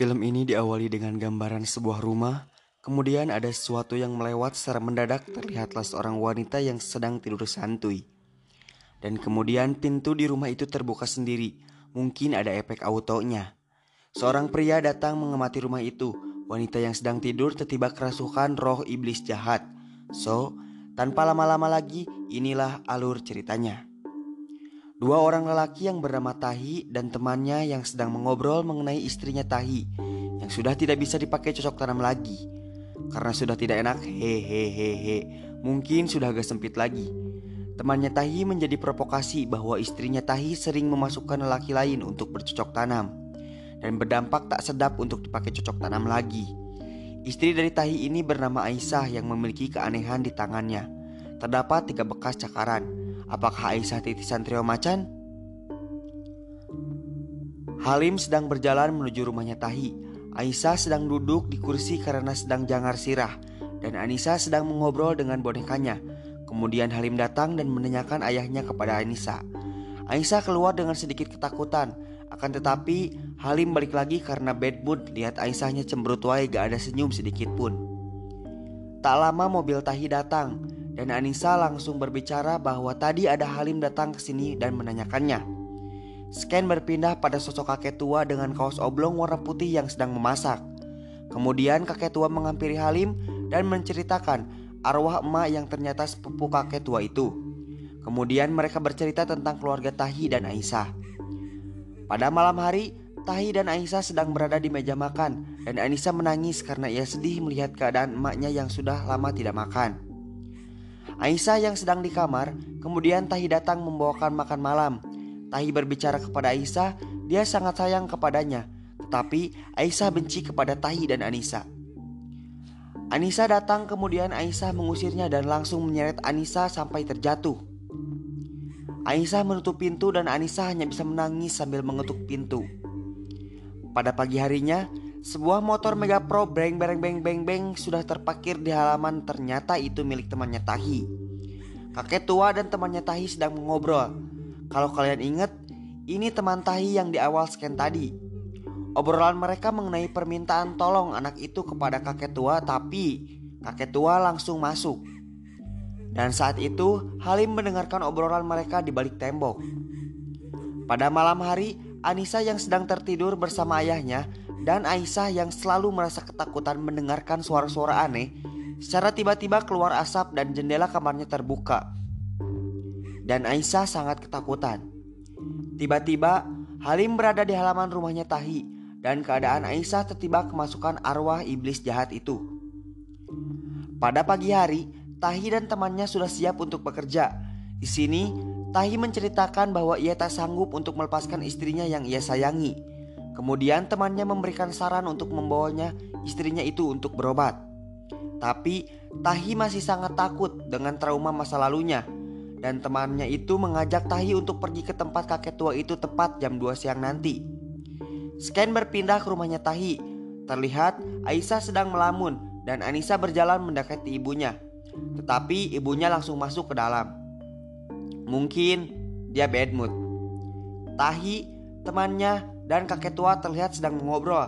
Film ini diawali dengan gambaran sebuah rumah, kemudian ada sesuatu yang melewat secara mendadak terlihatlah seorang wanita yang sedang tidur santuy. Dan kemudian pintu di rumah itu terbuka sendiri, mungkin ada efek autonya. Seorang pria datang mengamati rumah itu, wanita yang sedang tidur tertiba kerasukan roh iblis jahat. So, tanpa lama-lama lagi, inilah alur ceritanya. Dua orang lelaki yang bernama Tahi dan temannya yang sedang mengobrol mengenai istrinya Tahi yang sudah tidak bisa dipakai cocok tanam lagi karena sudah tidak enak hehehehe mungkin sudah agak sempit lagi. Temannya Tahi menjadi provokasi bahwa istrinya Tahi sering memasukkan lelaki lain untuk bercocok tanam dan berdampak tak sedap untuk dipakai cocok tanam lagi. Istri dari Tahi ini bernama Aisyah yang memiliki keanehan di tangannya. Terdapat tiga bekas cakaran Apakah Aisyah titisan trio macan? Halim sedang berjalan menuju rumahnya Tahi. Aisyah sedang duduk di kursi karena sedang jangar sirah dan Anissa sedang mengobrol dengan bonekanya. Kemudian Halim datang dan menanyakan ayahnya kepada Anissa. Aisyah keluar dengan sedikit ketakutan, akan tetapi Halim balik lagi karena bad mood lihat Aisyahnya cemberut wae gak ada senyum sedikit pun. Tak lama mobil Tahi datang dan Anissa langsung berbicara bahwa tadi ada Halim datang ke sini dan menanyakannya. Scan berpindah pada sosok kakek tua dengan kaos oblong warna putih yang sedang memasak. Kemudian kakek tua menghampiri Halim dan menceritakan arwah emak yang ternyata sepupu kakek tua itu. Kemudian mereka bercerita tentang keluarga Tahi dan Aisyah. Pada malam hari, Tahi dan Aisyah sedang berada di meja makan dan Anissa menangis karena ia sedih melihat keadaan emaknya yang sudah lama tidak makan. Aisyah yang sedang di kamar, kemudian Tahi datang membawakan makan malam. Tahi berbicara kepada Aisyah, dia sangat sayang kepadanya, tetapi Aisyah benci kepada Tahi dan Anissa. Anissa datang kemudian Aisyah mengusirnya dan langsung menyeret Anissa sampai terjatuh. Aisyah menutup pintu dan Anissa hanya bisa menangis sambil mengetuk pintu. Pada pagi harinya, sebuah motor Mega Pro beng beng beng sudah terparkir di halaman ternyata itu milik temannya Tahi. Kakek tua dan temannya Tahi sedang mengobrol. Kalau kalian ingat, ini teman Tahi yang di awal scan tadi. Obrolan mereka mengenai permintaan tolong anak itu kepada kakek tua tapi kakek tua langsung masuk. Dan saat itu Halim mendengarkan obrolan mereka di balik tembok. Pada malam hari, Anissa yang sedang tertidur bersama ayahnya dan Aisyah yang selalu merasa ketakutan mendengarkan suara-suara aneh, secara tiba-tiba keluar asap dan jendela kamarnya terbuka. Dan Aisyah sangat ketakutan. Tiba-tiba Halim berada di halaman rumahnya Tahi dan keadaan Aisyah tertiba kemasukan arwah iblis jahat itu. Pada pagi hari, Tahi dan temannya sudah siap untuk bekerja. Di sini, Tahi menceritakan bahwa ia tak sanggup untuk melepaskan istrinya yang ia sayangi Kemudian temannya memberikan saran untuk membawanya istrinya itu untuk berobat. Tapi Tahi masih sangat takut dengan trauma masa lalunya dan temannya itu mengajak Tahi untuk pergi ke tempat kakek tua itu tepat jam 2 siang nanti. Scan berpindah ke rumahnya Tahi. Terlihat Aisyah sedang melamun dan Anissa berjalan mendekati ibunya. Tetapi ibunya langsung masuk ke dalam. Mungkin dia bad mood. Tahi, temannya, dan kakek tua terlihat sedang mengobrol.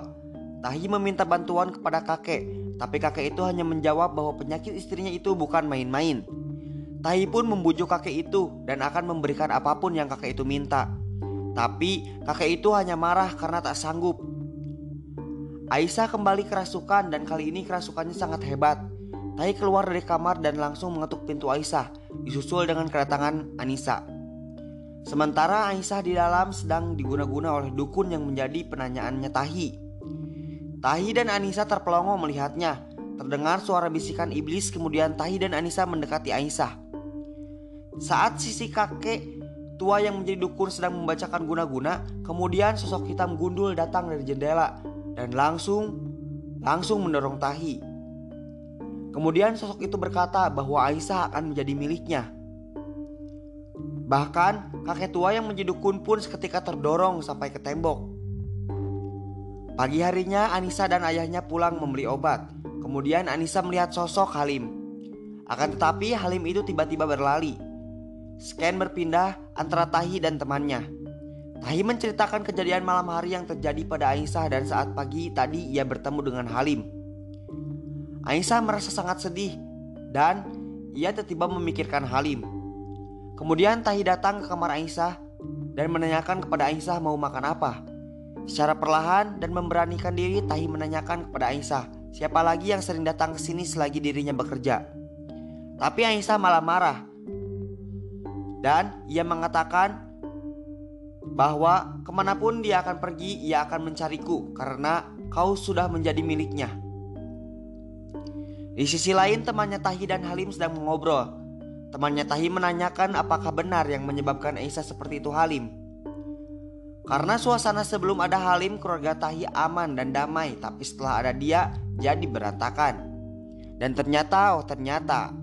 Tahi meminta bantuan kepada kakek, tapi kakek itu hanya menjawab bahwa penyakit istrinya itu bukan main-main. Tahi pun membujuk kakek itu dan akan memberikan apa pun yang kakek itu minta. Tapi kakek itu hanya marah karena tak sanggup. Aisyah kembali kerasukan dan kali ini kerasukannya sangat hebat. Tahi keluar dari kamar dan langsung mengetuk pintu Aisyah, disusul dengan kedatangan Anissa. Sementara Aisyah di dalam sedang diguna-guna oleh dukun yang menjadi penanyaannya Tahi. Tahi dan Anissa terpelongo melihatnya. Terdengar suara bisikan iblis kemudian Tahi dan Anissa mendekati Aisyah. Saat sisi kakek tua yang menjadi dukun sedang membacakan guna-guna, kemudian sosok hitam gundul datang dari jendela dan langsung langsung mendorong Tahi. Kemudian sosok itu berkata bahwa Aisyah akan menjadi miliknya. Bahkan kakek tua yang menjadi dukun pun seketika terdorong sampai ke tembok. Pagi harinya Anissa dan ayahnya pulang membeli obat. Kemudian Anissa melihat sosok Halim. Akan tetapi Halim itu tiba-tiba berlari. Scan berpindah antara Tahi dan temannya. Tahi menceritakan kejadian malam hari yang terjadi pada Aisyah dan saat pagi tadi ia bertemu dengan Halim. Aisyah merasa sangat sedih dan ia tiba-tiba memikirkan Halim. Kemudian Tahi datang ke kamar Aisyah dan menanyakan kepada Aisyah mau makan apa. Secara perlahan dan memberanikan diri Tahi menanyakan kepada Aisyah siapa lagi yang sering datang ke sini selagi dirinya bekerja. Tapi Aisyah malah marah dan ia mengatakan bahwa ke mana pun dia akan pergi ia akan mencariku karena kau sudah menjadi miliknya. Di sisi lain temannya Tahi dan Halim sedang mengobrol. Temannya Tahi menanyakan apakah benar yang menyebabkan Aisyah seperti itu Halim. Karena suasana sebelum ada Halim keluarga Tahi aman dan damai Tapi setelah ada dia jadi berantakan. Dan ternyata oh ternyata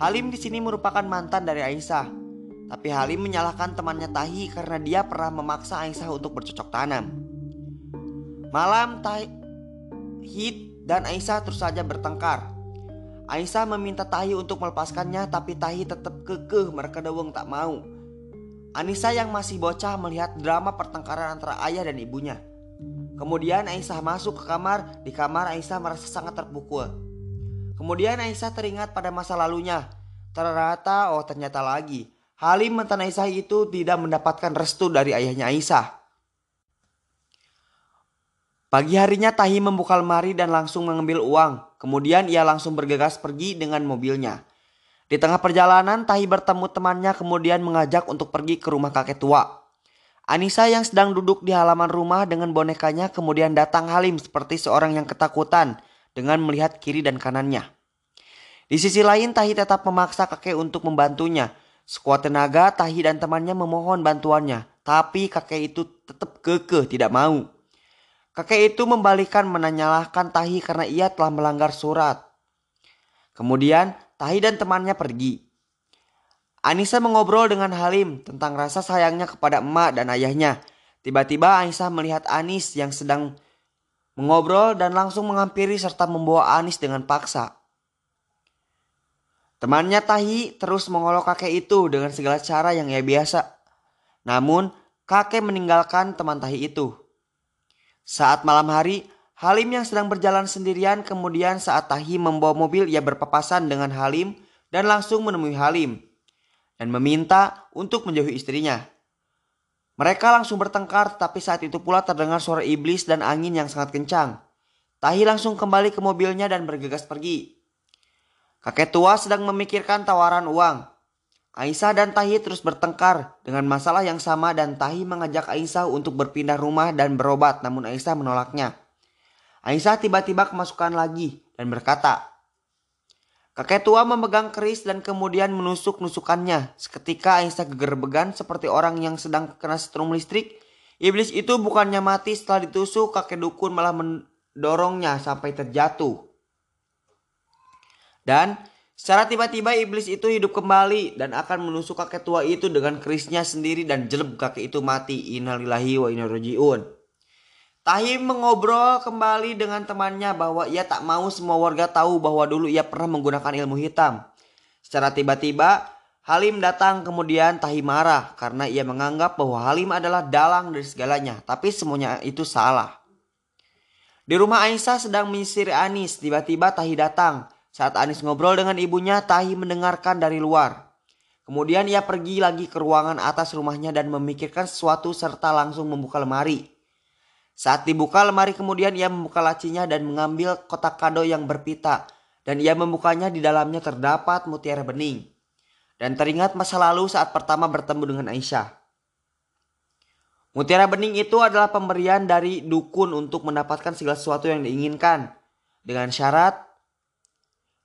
Halim di sini merupakan mantan dari Aisyah. Tapi Halim menyalahkan temannya Tahi karena dia pernah memaksa Aisyah untuk bercocok tanam. Malam Tahi dan Aisyah terus saja bertengkar Aisyah meminta Tahi untuk melepaskannya tapi Tahi tetap kekeh mereka deweng tak mau Anissa yang masih bocah melihat drama pertengkaran antara ayah dan ibunya. Kemudian Aisyah masuk ke kamar. Di kamar Aisyah merasa sangat terpukul. Kemudian Aisyah teringat pada masa lalunya. Ternyata, oh ternyata lagi. Halim mantan Aisyah itu tidak mendapatkan restu dari ayahnya Aisyah. Pagi harinya Tahi membuka lemari dan langsung mengambil uang. Kemudian ia langsung bergegas pergi dengan mobilnya. Di tengah perjalanan, Tahi bertemu temannya kemudian mengajak untuk pergi ke rumah kakek tua. Anissa yang sedang duduk di halaman rumah dengan bonekanya kemudian datang Halim seperti seorang yang ketakutan dengan melihat kiri dan kanannya. Di sisi lain, Tahi tetap memaksa kakek untuk membantunya. Sekuat tenaga, Tahi dan temannya memohon bantuannya, tapi kakek itu tetap kekeh tidak mau. Kakek itu membalikan menanyalahkan Tahi karena ia telah melanggar surat. Kemudian Tahi dan temannya pergi. Anissa mengobrol dengan Halim tentang rasa sayangnya kepada emak dan ayahnya. Tiba-tiba Anissa melihat Anis yang sedang mengobrol dan langsung menghampiri serta membawa Anis dengan paksa. Temannya Tahi terus mengolok kakek itu dengan segala cara yang ia biasa. Namun, kakek meninggalkan teman Tahi itu. Saat malam hari, Halim yang sedang berjalan sendirian kemudian saat Tahi membawa mobil ia berpapasan dengan Halim dan langsung menemui Halim dan meminta untuk menjauhi istrinya. Mereka langsung bertengkar tapi saat itu pula terdengar suara iblis dan angin yang sangat kencang. Tahi langsung kembali ke mobilnya dan bergegas pergi. Kakek tua sedang memikirkan tawaran uang. Aisyah dan Tahi terus bertengkar dengan masalah yang sama dan Tahi mengajak Aisyah untuk berpindah rumah dan berobat namun Aisyah menolaknya. Aisyah tiba-tiba kemasukan lagi dan berkata, Kakek tua memegang keris dan kemudian menusuk-nusukannya. Seketika Aisyah gegerbegan seperti orang yang sedang kena setrum listrik. Iblis itu bukannya mati setelah ditusuk, kakek dukun malah mendorongnya sampai terjatuh. Dan secara tiba-tiba iblis itu hidup kembali dan akan menusuk kakek tua itu dengan kerisnya sendiri dan jeleb kakek itu mati. Innalillahi wa inna roji'un. Tahim mengobrol kembali dengan temannya bahwa ia tak mau semua warga tahu bahwa dulu ia pernah menggunakan ilmu hitam. Secara tiba-tiba, Halim datang kemudian Tahim marah karena ia menganggap bahwa Halim adalah dalang dari segalanya, tapi semuanya itu salah. Di rumah Aisyah sedang menyisir Anis, tiba-tiba Tahi datang. Saat Anis ngobrol dengan ibunya, Tahi mendengarkan dari luar. Kemudian ia pergi lagi ke ruangan atas rumahnya dan memikirkan sesuatu serta langsung membuka lemari. Saat dibuka lemari kemudian ia membuka lacinya dan mengambil kotak kado yang berpita. Dan ia membukanya di dalamnya terdapat mutiara bening. Dan teringat masa lalu saat pertama bertemu dengan Aisyah. Mutiara bening itu adalah pemberian dari dukun untuk mendapatkan segala sesuatu yang diinginkan. Dengan syarat,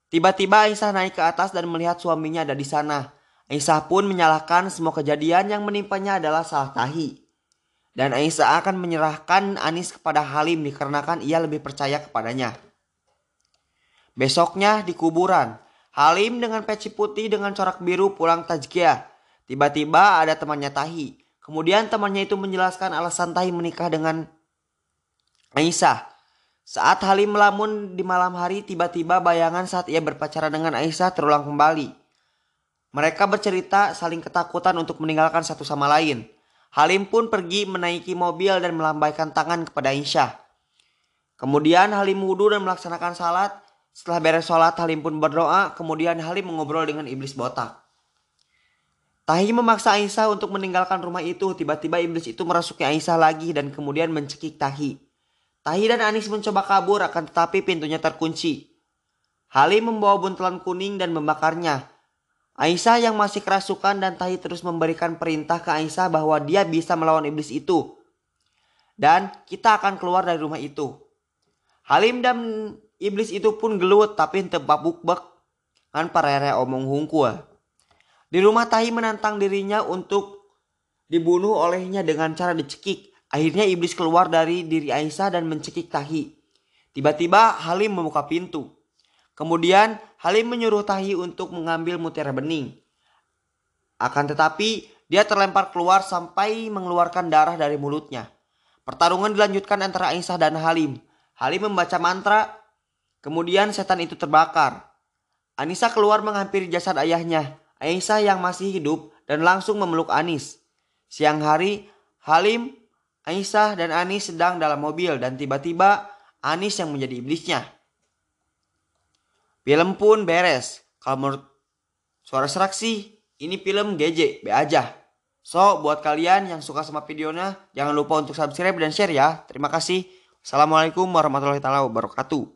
tiba-tiba Aisyah naik ke atas dan melihat suaminya ada di sana. Aisyah pun menyalahkan semua kejadian yang menimpanya adalah salah tahi. Dan Aisyah akan menyerahkan Anis kepada Halim dikarenakan ia lebih percaya kepadanya. Besoknya di kuburan, Halim dengan peci putih dengan corak biru pulang tajkiah. Tiba-tiba ada temannya Tahi. Kemudian temannya itu menjelaskan alasan Tahi menikah dengan Aisyah. Saat Halim melamun di malam hari, tiba-tiba bayangan saat ia berpacaran dengan Aisyah terulang kembali. Mereka bercerita saling ketakutan untuk meninggalkan satu sama lain. Halim pun pergi menaiki mobil dan melambaikan tangan kepada Aisyah. Kemudian Halim wudhu dan melaksanakan salat. Setelah beres sholat, Halim pun berdoa. Kemudian Halim mengobrol dengan iblis botak. Tahi memaksa Aisyah untuk meninggalkan rumah itu. Tiba-tiba iblis itu merasuki Aisyah lagi dan kemudian mencekik Tahi. Tahi dan Anis mencoba kabur akan tetapi pintunya terkunci. Halim membawa buntelan kuning dan membakarnya. Aisyah yang masih kerasukan dan Tahi terus memberikan perintah ke Aisyah bahwa dia bisa melawan iblis itu. Dan kita akan keluar dari rumah itu. Halim dan iblis itu pun gelut tapi tebak bukbek. Kan parere omong hungku. Di rumah Tahi menantang dirinya untuk dibunuh olehnya dengan cara dicekik. Akhirnya iblis keluar dari diri Aisyah dan mencekik Tahi. Tiba-tiba Halim membuka pintu. Kemudian Halim menyuruh Tahi untuk mengambil mutiara bening. Akan tetapi dia terlempar keluar sampai mengeluarkan darah dari mulutnya. Pertarungan dilanjutkan antara Aisyah dan Halim. Halim membaca mantra, kemudian setan itu terbakar. Anissa keluar menghampiri jasad ayahnya, Aisyah yang masih hidup dan langsung memeluk Anis. Siang hari, Halim, Aisyah dan Anis sedang dalam mobil dan tiba-tiba Anis yang menjadi iblisnya. Film pun beres. Kalau menurut suara serak sih, ini film GJ, B aja. So, buat kalian yang suka sama videonya, jangan lupa untuk subscribe dan share ya. Terima kasih. Assalamualaikum warahmatullahi wabarakatuh.